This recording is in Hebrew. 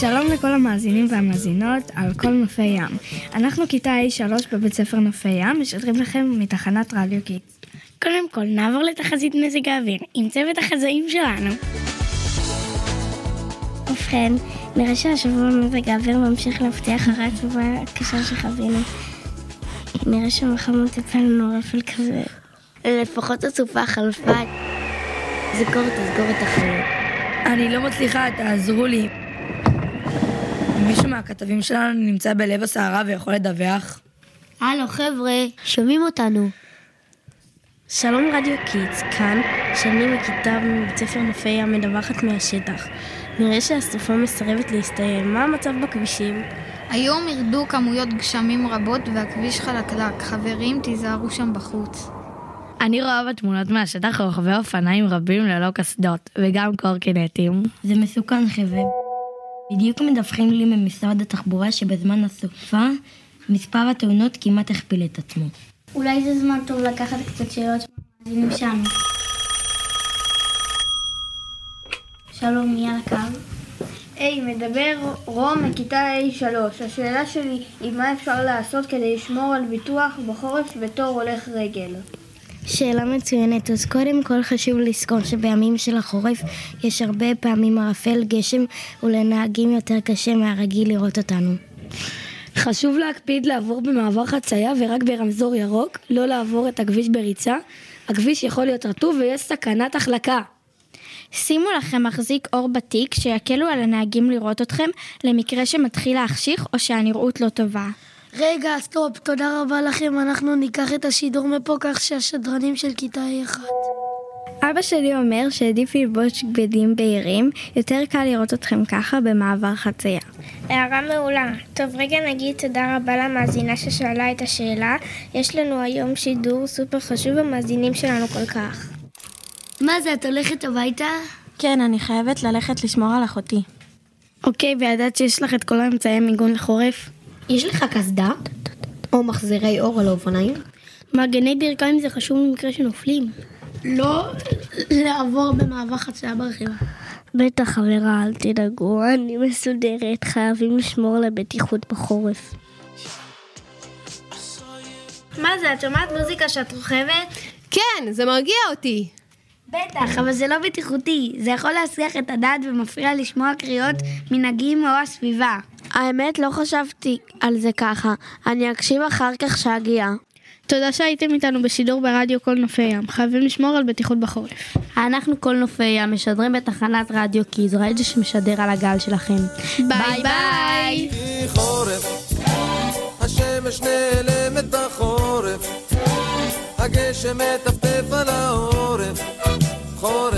שלום לכל המאזינים והמאזינות על קול נופי ים. אנחנו כיתה A3 בבית ספר נופי ים, משדרים לכם מתחנת רדיו Kids. קודם כל, נעבור לתחזית מזג האוויר עם צוות החזאים שלנו. ובכן, נראה שהשבוע מזג האוויר ממשיך להבטיח אחרי הסופה הקשה שחווינו. נראה שמחר מצפה לנו ערפל כזה. לפחות הסופה חלפה. זכור, תסגור את החיים. אני לא מצליחה, תעזרו לי. מישהו מהכתבים שלנו נמצא בלב הסערה ויכול לדווח? הלו חבר'ה, שומעים אותנו. שלום רדיו Kids, כאן שני מכיתה מבית ספר נופי ים מדווחת מהשטח. נראה שהסופה מסרבת להסתיים, מה המצב בכבישים? היום ירדו כמויות גשמים רבות והכביש חלקלק. חברים, תיזהרו שם בחוץ. אני רואה בתמונות מהשטח רוכבי אופניים רבים ללא קסדות, וגם קורקינטים. זה מסוכן חבר'ה. בדיוק מדווחים לי ממשרד התחבורה שבזמן הסופה מספר התאונות כמעט הכפיל את עצמו. אולי זה זמן טוב לקחת קצת שאלות מהמאזינים שלנו. שלום, מי על הקו? היי, מדבר רום מכיתה A3. השאלה שלי היא מה אפשר לעשות כדי לשמור על ביטוח בחורף בתור הולך רגל. שאלה מצוינת. אז קודם כל חשוב לזכור שבימים של החורף יש הרבה פעמים ערפל, גשם, ולנהגים יותר קשה מהרגיל לראות אותנו. חשוב להקפיד לעבור במעבר חצייה ורק ברמזור ירוק, לא לעבור את הכביש בריצה. הכביש יכול להיות רטוב ויש סכנת החלקה. שימו לכם מחזיק אור בתיק שיקלו על הנהגים לראות אתכם למקרה שמתחיל להחשיך או שהנראות לא טובה. רגע, סטופ, תודה רבה לכם, אנחנו ניקח את השידור מפה כאן השדרנים של כיתה A1. אבא שלי אומר שעדיף ללבוש בגדים בהירים, יותר קל לראות אתכם ככה במעבר חצייה. הערה מעולה. טוב, רגע נגיד תודה רבה למאזינה ששאלה את השאלה. יש לנו היום שידור סופר חשוב המאזינים שלנו כל כך. מה זה, את הולכת הביתה? כן, אני חייבת ללכת לשמור על אחותי. אוקיי, וידעת שיש לך את כל האמצעי מיגון לחורף? יש לך קסדה? או מחזירי אור על האופניים? מעגני ברכיים זה חשוב במקרה שנופלים. לא לעבור במעבר חצייה ברכיבה. בטח חברה, אל תדאגו, אני מסודרת, חייבים לשמור על הבטיחות בחורף. מה זה, את שומעת מוזיקה שאת רוכבת? כן, זה מרגיע אותי. בטח, אבל זה לא בטיחותי. זה יכול להסיח את הדעת ומפריע לשמוע קריאות מנהגים או הסביבה. האמת, לא חשבתי על זה ככה. אני אקשיב אחר כך כשאגיע. תודה שהייתם איתנו בשידור ברדיו קול נופי ים. חייבים לשמור על בטיחות בחורף. אנחנו קול נופי ים משדרים בתחנת רדיו Kids, רדיו שמשדר על הגל שלכם. ביי ביי! חורף, השמש נעלמת בחורף, הגשם מטפטף על העורף, חורף,